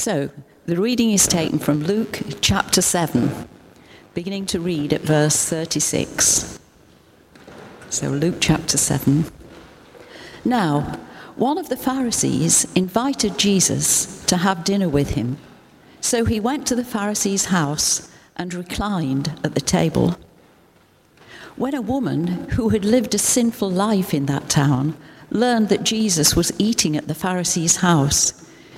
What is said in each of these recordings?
So, the reading is taken from Luke chapter 7, beginning to read at verse 36. So, Luke chapter 7. Now, one of the Pharisees invited Jesus to have dinner with him. So he went to the Pharisee's house and reclined at the table. When a woman who had lived a sinful life in that town learned that Jesus was eating at the Pharisee's house,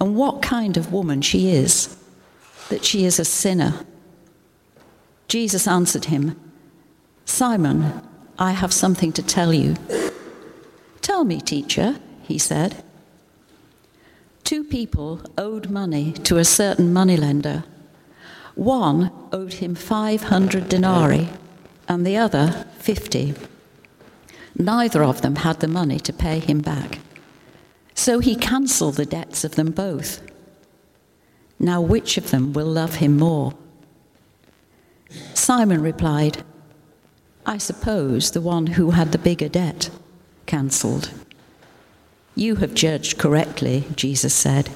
and what kind of woman she is, that she is a sinner. Jesus answered him, Simon, I have something to tell you. Tell me, teacher, he said. Two people owed money to a certain moneylender. One owed him 500 denarii and the other 50. Neither of them had the money to pay him back. So he cancelled the debts of them both. Now, which of them will love him more? Simon replied, I suppose the one who had the bigger debt cancelled. You have judged correctly, Jesus said.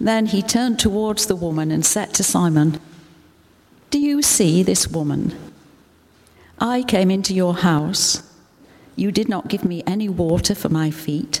Then he turned towards the woman and said to Simon, Do you see this woman? I came into your house. You did not give me any water for my feet,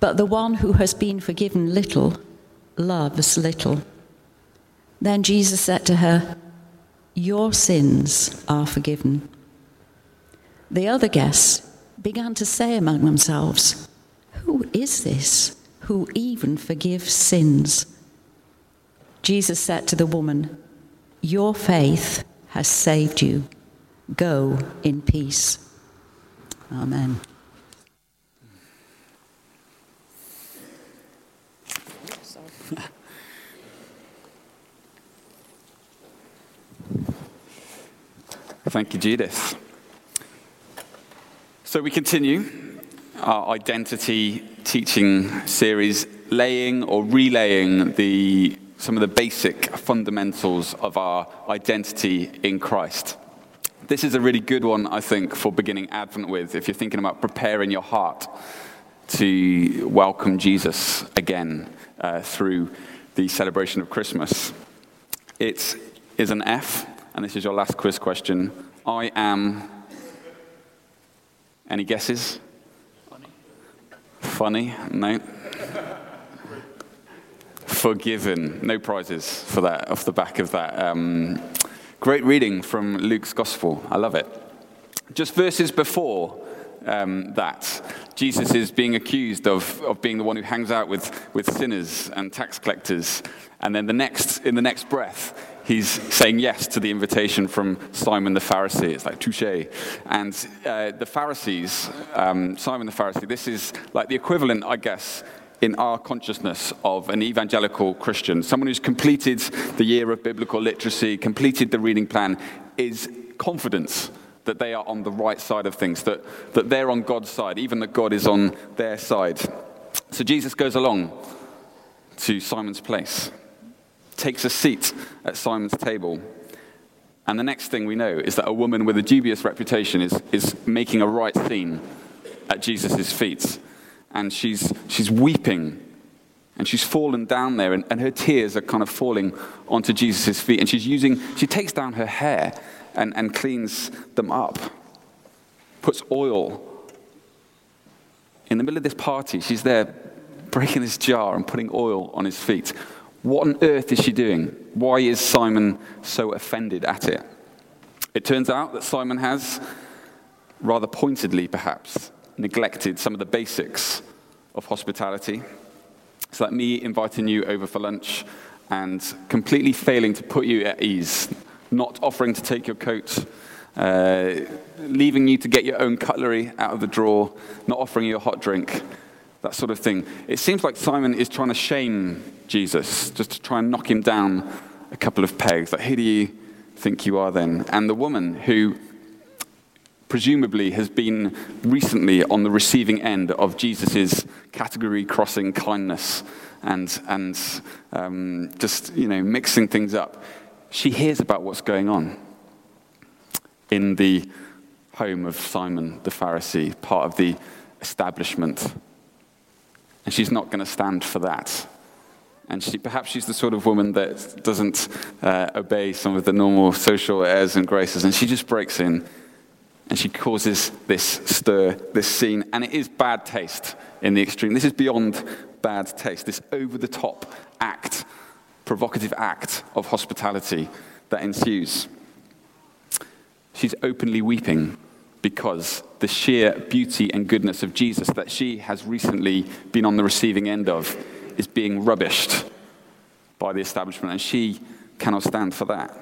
But the one who has been forgiven little loves little. Then Jesus said to her, Your sins are forgiven. The other guests began to say among themselves, Who is this? who even forgives sins. Jesus said to the woman, Your faith has saved you. Go in peace. Amen. Thank you, Judith. So we continue our identity teaching series, laying or relaying the, some of the basic fundamentals of our identity in Christ. This is a really good one, I think, for beginning Advent with, if you're thinking about preparing your heart to welcome Jesus again uh, through the celebration of Christmas. It is an F, and this is your last quiz question. I am. Any guesses? Funny? Funny? No. Forgiven. No prizes for that off the back of that. Um, great reading from Luke's Gospel. I love it. Just verses before um, that, Jesus is being accused of, of being the one who hangs out with, with sinners and tax collectors. And then the next, in the next breath, he's saying yes to the invitation from Simon the Pharisee. It's like touche. And uh, the Pharisees, um, Simon the Pharisee, this is like the equivalent, I guess, in our consciousness of an evangelical Christian. Someone who's completed the year of biblical literacy, completed the reading plan, is confidence that they are on the right side of things, that, that they're on God's side, even that God is on their side. So Jesus goes along to Simon's place takes a seat at Simon's table. And the next thing we know is that a woman with a dubious reputation is, is making a right scene at Jesus' feet. And she's, she's weeping. And she's fallen down there, and, and her tears are kind of falling onto Jesus' feet. And she's using, she takes down her hair and, and cleans them up, puts oil. In the middle of this party, she's there breaking this jar and putting oil on his feet What on earth is she doing? Why is Simon so offended at it? It turns out that Simon has, rather pointedly perhaps, neglected some of the basics of hospitality. It's like me inviting you over for lunch and completely failing to put you at ease, not offering to take your coat, uh, leaving you to get your own cutlery out of the drawer, not offering you a hot drink, that sort of thing. It seems like Simon is trying to shame Jesus, just to try and knock him down a couple of pegs. Like, who do you think you are then? And the woman who presumably has been recently on the receiving end of Jesus' category crossing kindness and, and um, just, you know, mixing things up. She hears about what's going on in the home of Simon the Pharisee, part of the establishment. And she's not going to stand for that. And she, perhaps she's the sort of woman that doesn't uh, obey some of the normal social airs and graces, and she just breaks in and she causes this stir, this scene, and it is bad taste in the extreme. This is beyond bad taste, this over the top act, provocative act of hospitality that ensues. She's openly weeping because the sheer beauty and goodness of Jesus that she has recently been on the receiving end of is being rubbished by the establishment, and she cannot stand for that.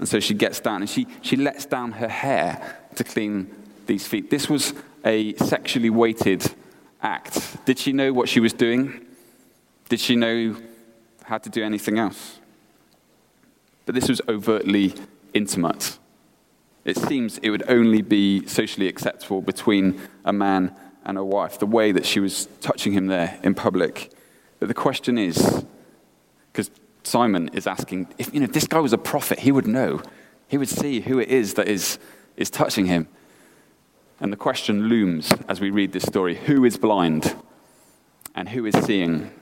And so she gets down and she, she lets down her hair to clean these feet. This was a sexually weighted act. Did she know what she was doing? Did she know how to do anything else? But this was overtly intimate. It seems it would only be socially acceptable between a man and a wife, the way that she was touching him there in public. But the question is because Simon is asking, if, you know, if this guy was a prophet, he would know. He would see who it is that is, is touching him. And the question looms as we read this story who is blind and who is seeing?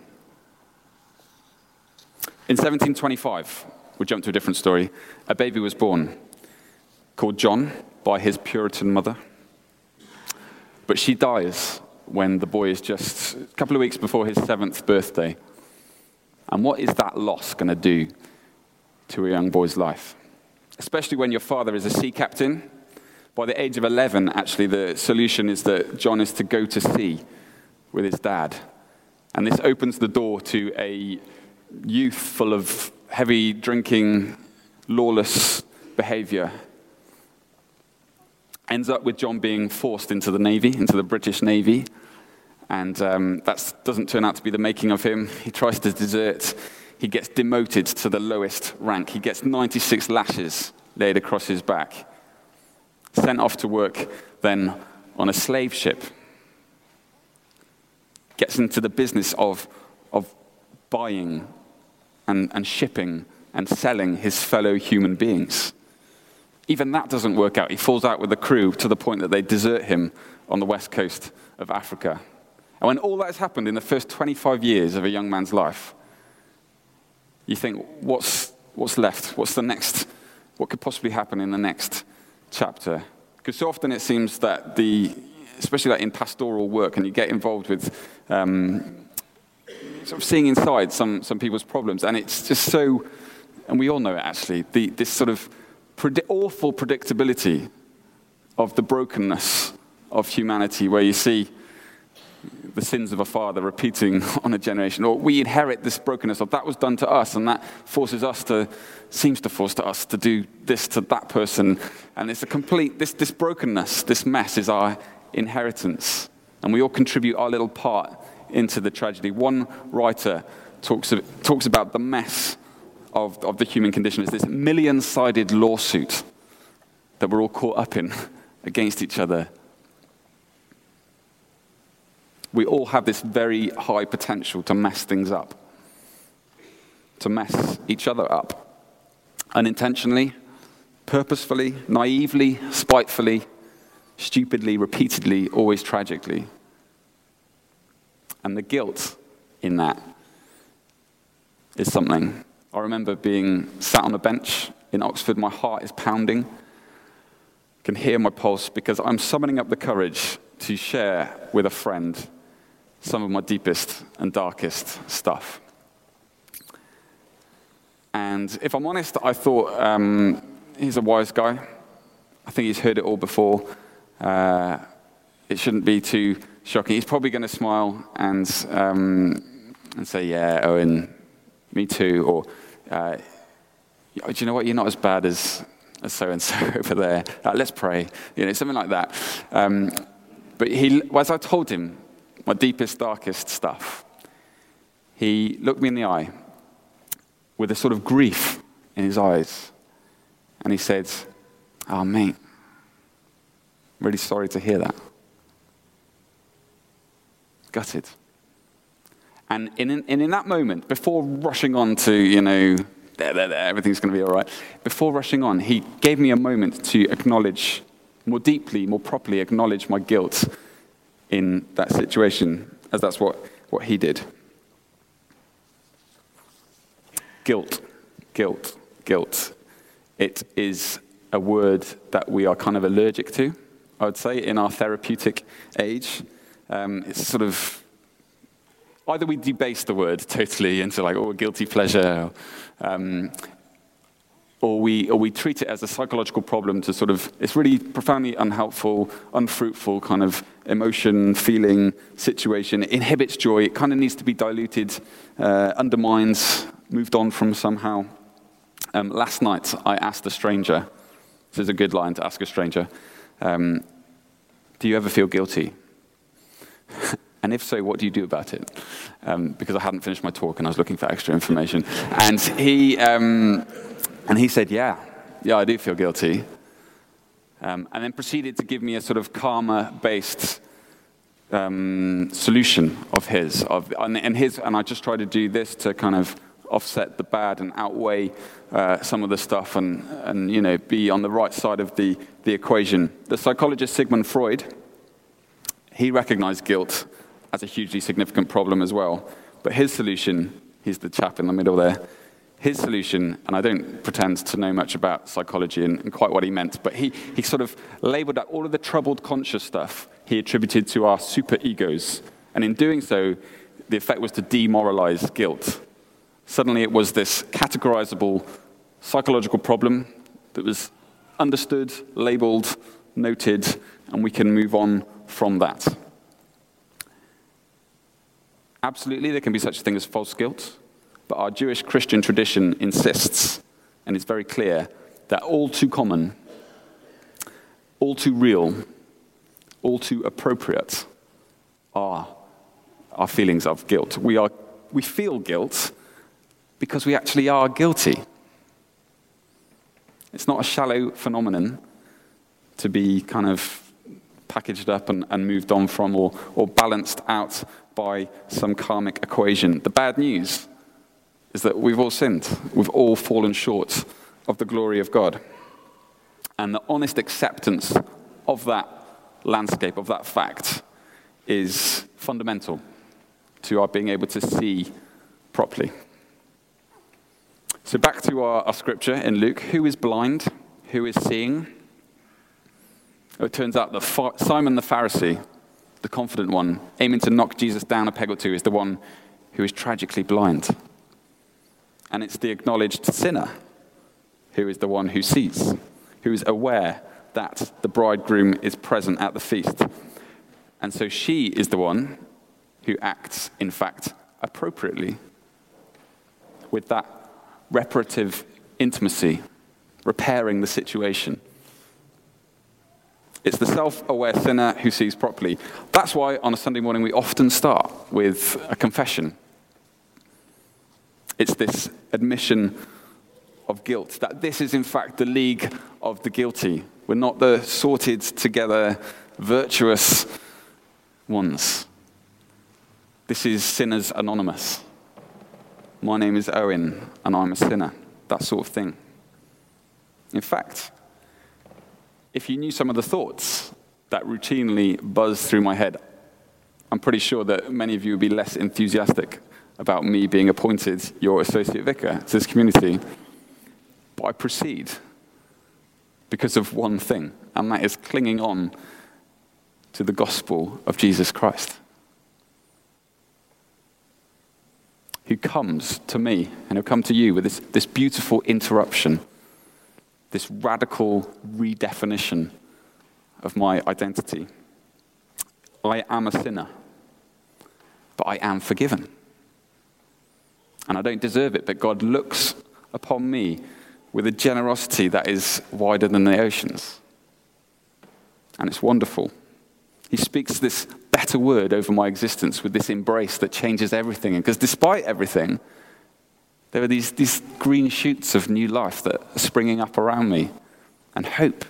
In 1725, we jump to a different story, a baby was born called John by his Puritan mother. But she dies when the boy is just a couple of weeks before his seventh birthday. And what is that loss going to do to a young boy's life? Especially when your father is a sea captain. By the age of 11, actually, the solution is that John is to go to sea with his dad. And this opens the door to a youth full of heavy drinking, lawless behavior. Ends up with John being forced into the Navy, into the British Navy. And um, that doesn't turn out to be the making of him. He tries to desert. He gets demoted to the lowest rank. He gets 96 lashes laid across his back. Sent off to work then on a slave ship. Gets into the business of, of buying and, and shipping and selling his fellow human beings. Even that doesn't work out. He falls out with the crew to the point that they desert him on the west coast of Africa. And when all that has happened in the first 25 years of a young man's life, you think, what's, what's left? What's the next? What could possibly happen in the next chapter? Because so often it seems that the, especially like in pastoral work, and you get involved with um, sort of seeing inside some, some people's problems, and it's just so, and we all know it actually, the, this sort of awful predictability of the brokenness of humanity, where you see the sins of a father repeating on a generation, or we inherit this brokenness, or that was done to us, and that forces us to, seems to force to us to do this to that person. And it's a complete, this, this brokenness, this mess is our inheritance. And we all contribute our little part into the tragedy. One writer talks, of, talks about the mess of, of the human condition as this million sided lawsuit that we're all caught up in against each other we all have this very high potential to mess things up, to mess each other up. Unintentionally, purposefully, naively, spitefully, stupidly, repeatedly, always tragically. And the guilt in that is something. I remember being sat on a bench in Oxford, my heart is pounding. I can hear my pulse because I'm summoning up the courage to share with a friend some of my deepest and darkest stuff. And if I'm honest, I thought um, he's a wise guy. I think he's heard it all before. Uh, it shouldn't be too shocking. He's probably going to smile and, um, and say, Yeah, Owen, me too. Or, uh, do you know what? You're not as bad as so and so over there. Uh, let's pray. You know, something like that. Um, but he, as I told him my deepest, darkest stuff, he looked me in the eye with a sort of grief in his eyes. And he said, Oh, mate, I'm really sorry to hear that. Gutted. And in, in, in that moment, before rushing on to, you know, there, there, there, everything's going to be all right, before rushing on, he gave me a moment to acknowledge more deeply, more properly acknowledge my guilt in that situation, as that's what, what he did. Guilt, guilt, guilt. It is a word that we are kind of allergic to, I would say, in our therapeutic age. Um, it's sort of either we debase the word totally into like, oh, guilty pleasure, um, or we, or we treat it as a psychological problem to sort of, it's really profoundly unhelpful, unfruitful kind of emotion, feeling, situation. It inhibits joy. It kind of needs to be diluted, uh, undermines, moved on from somehow. Um, last night, I asked a stranger, this is a good line to ask a stranger, um, do you ever feel guilty? And if so, what do you do about it? Um, because I hadn't finished my talk and I was looking for extra information. And he, um, and he said, Yeah, yeah, I do feel guilty. Um, and then proceeded to give me a sort of karma based um, solution of his. Of, and, and, his. and I just tried to do this to kind of offset the bad and outweigh uh, some of the stuff and, and you know, be on the right side of the, the equation. The psychologist Sigmund Freud, he recognized guilt as a hugely significant problem as well. But his solution, he's the chap in the middle there, his solution, and I don't pretend to know much about psychology and, and, quite what he meant, but he, he sort of labeled out all of the troubled conscious stuff he attributed to our super egos. And in doing so, the effect was to demoralize guilt. Suddenly it was this categorizable psychological problem that was understood, labeled, noted, and we can move on from that. Absolutely, there can be such a thing as false guilt. But our Jewish Christian tradition insists, and it's very clear, that all too common, all too real, all too appropriate are our feelings of guilt. We, are, we feel guilt because we actually are guilty. It's not a shallow phenomenon to be kind of packaged up and, and moved on from or, or balanced out by some karmic equation. The bad news is that we've all sinned. We've all fallen short of the glory of God. And the honest acceptance of that landscape, of that fact, is fundamental to our being able to see properly. So, back to our, our scripture in Luke who is blind? Who is seeing? It turns out that Simon the Pharisee, the confident one, aiming to knock Jesus down a peg or two, is the one who is tragically blind and it's the acknowledged sinner who is the one who sees, who is aware that the bridegroom is present at the feast. And so she is the one who acts, in fact, appropriately with that reparative intimacy, repairing the situation. It's the self aware sinner who sees properly. That's why on a Sunday morning we often start with a confession it's this admission of guilt, that this is in fact the league of the guilty. We're not the sorted together, virtuous ones. This is Sinners Anonymous. My name is Owen, and I'm a sinner. That sort of thing. In fact, if you knew some of the thoughts that routinely buzz through my head, I'm pretty sure that many of you would be less enthusiastic about me being appointed your associate vicar to this community. But I proceed because of one thing, and that is clinging on to the gospel of Jesus Christ. who comes to me and he'll come to you with this, this beautiful interruption, this radical redefinition of my identity. I am a sinner, but I am forgiven. And I don't deserve it, but God looks upon me with a generosity that is wider than the oceans. And it's wonderful. He speaks this better word over my existence with this embrace that changes everything. Because despite everything, there are these, these green shoots of new life that are springing up around me and hope.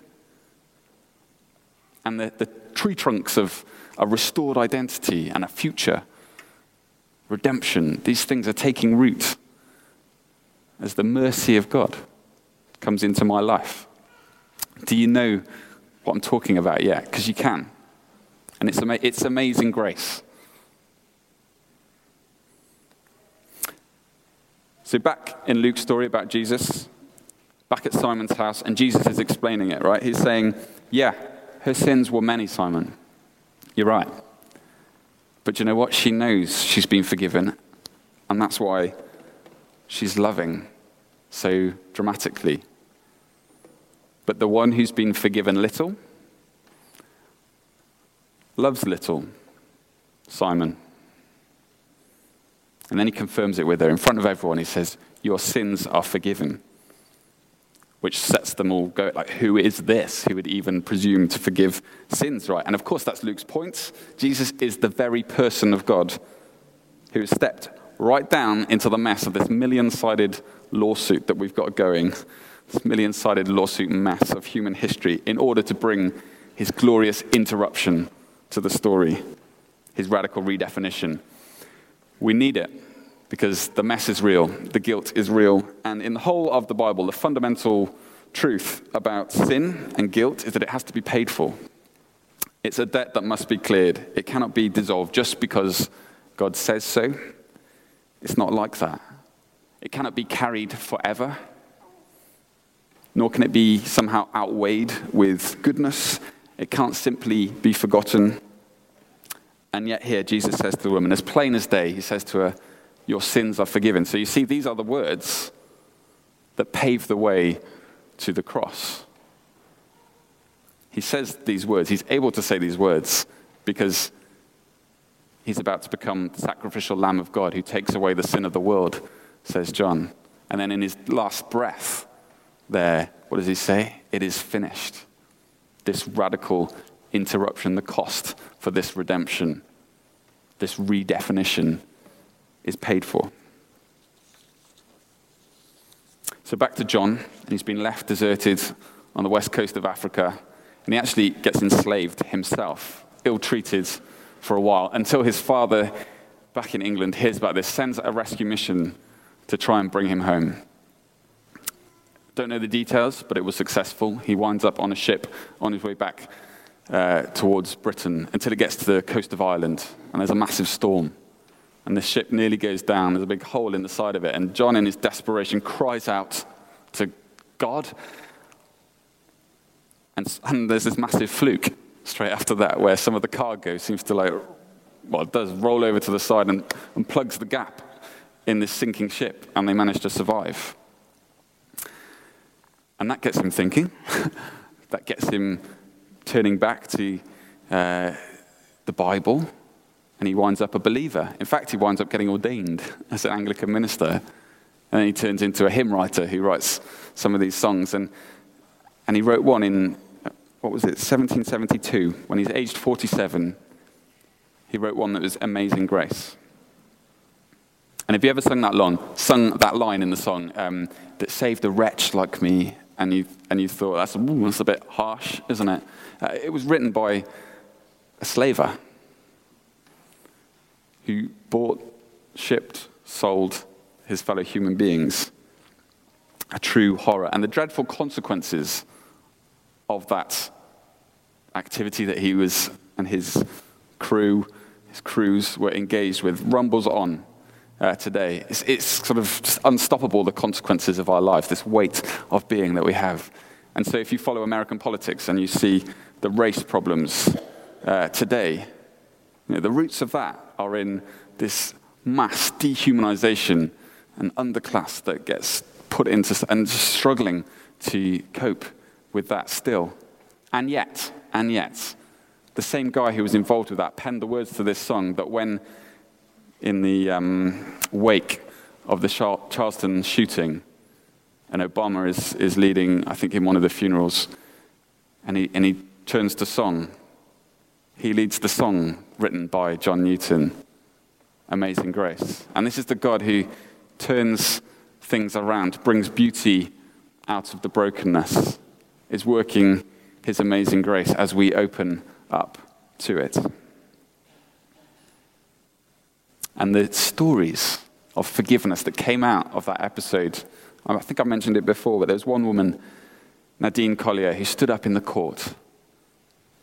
And the, the tree trunks of a restored identity and a future, redemption, these things are taking root as the mercy of God comes into my life. Do you know what I'm talking about yet? Because you can. And it's, ama- it's amazing grace. So, back in Luke's story about Jesus, back at Simon's house, and Jesus is explaining it, right? He's saying, Yeah, her sins were many, Simon. You're right. But you know what? She knows she's been forgiven, and that's why she's loving so dramatically. But the one who's been forgiven little loves little, Simon. And then he confirms it with her in front of everyone. He says, Your sins are forgiven. Which sets them all go like, who is this who would even presume to forgive sins, right? And of course, that's Luke's point. Jesus is the very person of God who has stepped right down into the mess of this million sided lawsuit that we've got going, this million sided lawsuit mess of human history, in order to bring his glorious interruption to the story, his radical redefinition. We need it because the mess is real, the guilt is real, and in the whole of the Bible, the fundamental truth about sin and guilt is that it has to be paid for. It's a debt that must be cleared. It cannot be dissolved just because God says so. It's not like that. It cannot be carried forever, nor can it be somehow outweighed with goodness. It can't simply be forgotten. And yet, here, Jesus says to the woman, as plain as day, he says to her, Your sins are forgiven. So you see, these are the words that pave the way to the cross. He says these words, he's able to say these words because he's about to become the sacrificial Lamb of God who takes away the sin of the world, says John. And then in his last breath, there, what does he say? It is finished. This radical interruption, the cost for this redemption, this redefinition, is paid for. So back to John, and he's been left deserted on the west coast of Africa, and he actually gets enslaved himself, ill treated for a while, until his father, back in England, hears about this, sends a rescue mission to try and bring him home. Don't know the details, but it was successful. He winds up on a ship on his way back uh, towards Britain until it gets to the coast of Ireland, and there's a massive storm. And the ship nearly goes down. There's a big hole in the side of it. And John, in his desperation, cries out to God. And, and there's this massive fluke straight after that where some of the cargo seems to, like, well, it does roll over to the side and, and plugs the gap in this sinking ship. And they manage to survive. And that gets him thinking. that gets him turning back to uh, the Bible, and he winds up a believer. In fact, he winds up getting ordained as an Anglican minister. And then he turns into a hymn writer who writes some of these songs. And, and he wrote one in, what was it, 1772, when he's aged 47. He wrote one that was Amazing Grace. And have you ever sung that, long, sung that line in the song um, that saved a wretch like me? And you, and you thought, that's, ooh, that's a bit harsh, isn't it? Uh, it was written by a slaver who bought, shipped, sold his fellow human beings. A true horror. And the dreadful consequences of that activity that he was and his crew, his crews were engaged with, rumbles on uh, today. It's, it's, sort of unstoppable, the consequences of our lives, this weight of being that we have. And so, if you follow American politics and you see the race problems uh, today, you know, the roots of that are in this mass dehumanization and underclass that gets put into and struggling to cope with that still. And yet, and yet, the same guy who was involved with that penned the words to this song that when in the um, wake of the Charleston shooting, and Obama is, is leading, I think, in one of the funerals, and he, and he turns to song. He leads the song written by John Newton, Amazing Grace. And this is the God who turns things around, brings beauty out of the brokenness, is working his amazing grace as we open up to it. And the stories of forgiveness that came out of that episode, I think I mentioned it before, but there was one woman, Nadine Collier, who stood up in the court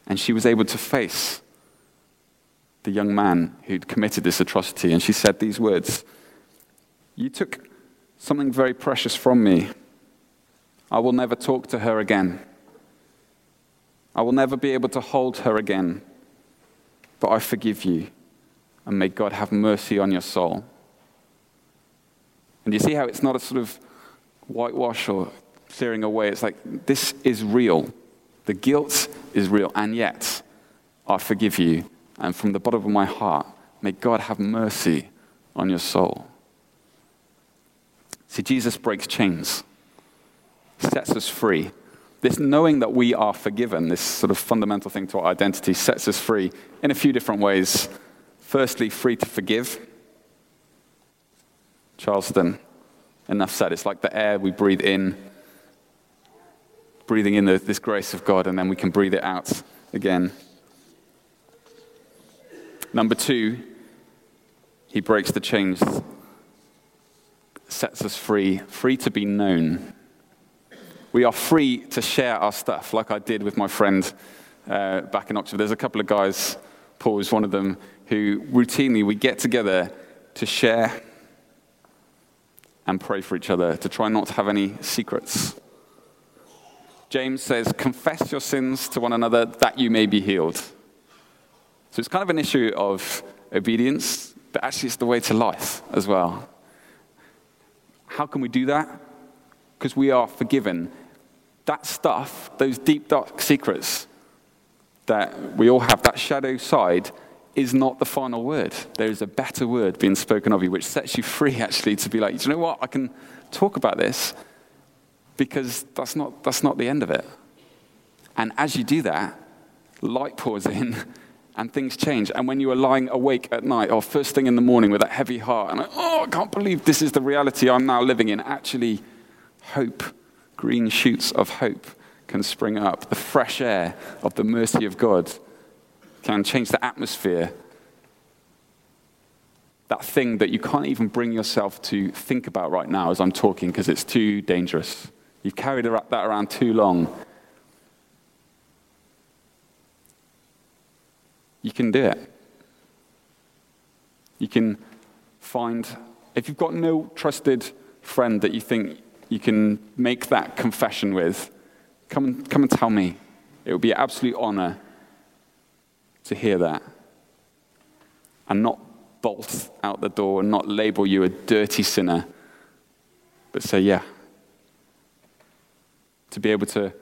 and she was able to face the young man who'd committed this atrocity. And she said these words You took something very precious from me. I will never talk to her again. I will never be able to hold her again. But I forgive you, and may God have mercy on your soul. And you see how it's not a sort of whitewash or clearing away. It's like, this is real. The guilt is real, and yet I forgive you. And from the bottom of my heart, may God have mercy on your soul. See, Jesus breaks chains, sets us free. This knowing that we are forgiven, this sort of fundamental thing to our identity, sets us free in a few different ways. Firstly, free to forgive. Charleston, enough said. It's like the air we breathe in, breathing in the, this grace of God, and then we can breathe it out again. Number two, he breaks the chains, sets us free, free to be known. We are free to share our stuff, like I did with my friend uh, back in Oxford. There's a couple of guys, Paul is one of them, who routinely we get together to share and pray for each other, to try not to have any secrets. James says, Confess your sins to one another that you may be healed. So it's kind of an issue of obedience, but actually it's the way to life as well. How can we do that? Because we are forgiven. That stuff, those deep, dark secrets that we all have, that shadow side, is not the final word. There is a better word being spoken of you, which sets you free actually to be like, do you know what? I can talk about this because that's not, that's not the end of it. And as you do that, light pours in and things change. And when you are lying awake at night or first thing in the morning with that heavy heart and like, oh, I can't believe this is the reality I'm now living in, actually, hope, green shoots of hope can spring up. The fresh air of the mercy of God can change the atmosphere. That thing that you can't even bring yourself to think about right now as I'm talking because it's too dangerous. You've carried that around too long. You can do it. You can find, if you've got no trusted friend that you think you can make that confession with, come come and tell me. It would be an absolute honor to hear that and not bolt out the door and not label you a dirty sinner, but say, yeah, to be able to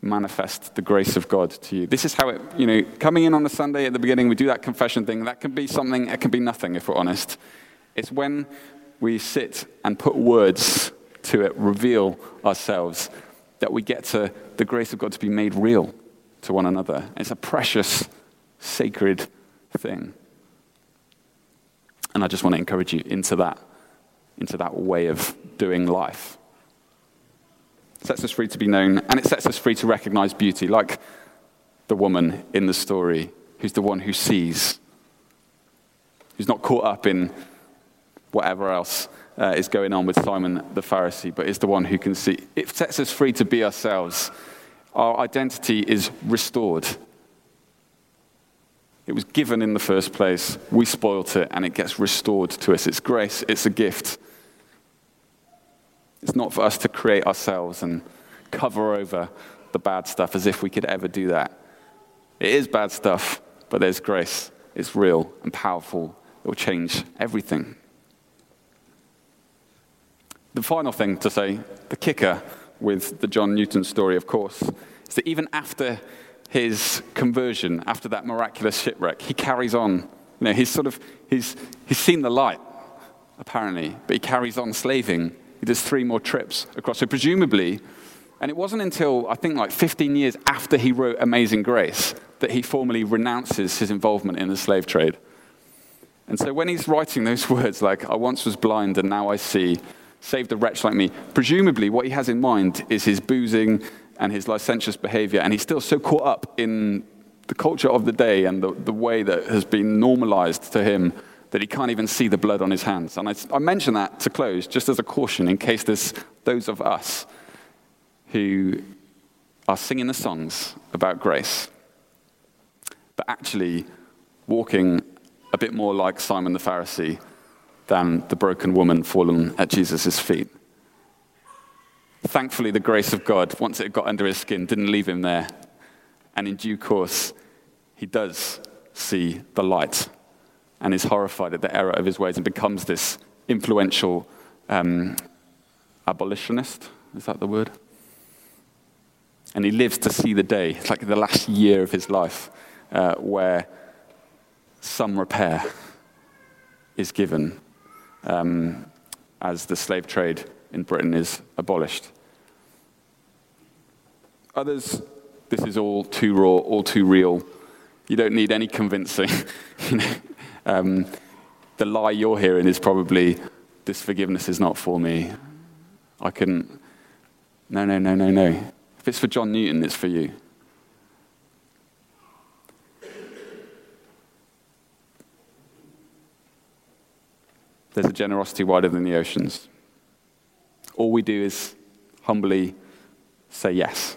manifest the grace of God to you. This is how it, you know, coming in on a Sunday at the beginning, we do that confession thing. That can be something, it can be nothing if we're honest. It's when we sit and put words to it, reveal ourselves, that we get to the grace of God to be made real to one another. It's a precious, sacred thing. And I just want to encourage you into that, into that way of doing life sets us free to be known, and it sets us free to recognize beauty, like the woman in the story who's the one who sees, who's not caught up in whatever else uh, is going on with Simon the Pharisee, but is the one who can see. It sets us free to be ourselves. Our identity is restored. It was given in the first place. We spoilt it, and it gets restored to us. It's grace, it's a gift. It's not for us to create ourselves and cover over the bad stuff as if we could ever do that. It is bad stuff, but there's grace. It's real and powerful it will change everything. The final thing to say, the kicker with the John Newton story, of course, is that even after his conversion, after that miraculous shipwreck, he carries on. You know, he's sort of, he's, he's seen the light, apparently, but he carries on slaving. He does three more trips across. So presumably, and it wasn't until, I think, like 15 years after he wrote Amazing Grace that he formally renounces his involvement in the slave trade. And so when he's writing those words, like, I once was blind and now I see, saved a wretch like me, presumably what he has in mind is his boozing and his licentious behavior. And he's still so caught up in the culture of the day and the, the way that has been normalized to him that he can't even see the blood on his hands. And I, I mention that to close just as a caution in case there's those of us who are singing the songs about grace, but actually walking a bit more like Simon the Pharisee than the broken woman fallen at Jesus' feet. Thankfully, the grace of God, once it got under his skin, didn't leave him there. And in due course, he does see the light and is horrified at the error of his ways and becomes this influential um, abolitionist. Is that the word? And he lives to see the day. It's like the last year of his life uh, where some repair is given um, as the slave trade in Britain is abolished. Others, this is all too raw, all too real. You don't need any convincing. you know, um, the lie you're hearing is probably, this forgiveness is not for me. I couldn't. No, no, no, no, no. If it's for John Newton, it's for you. There's a generosity wider than the oceans. All we do is humbly say yes.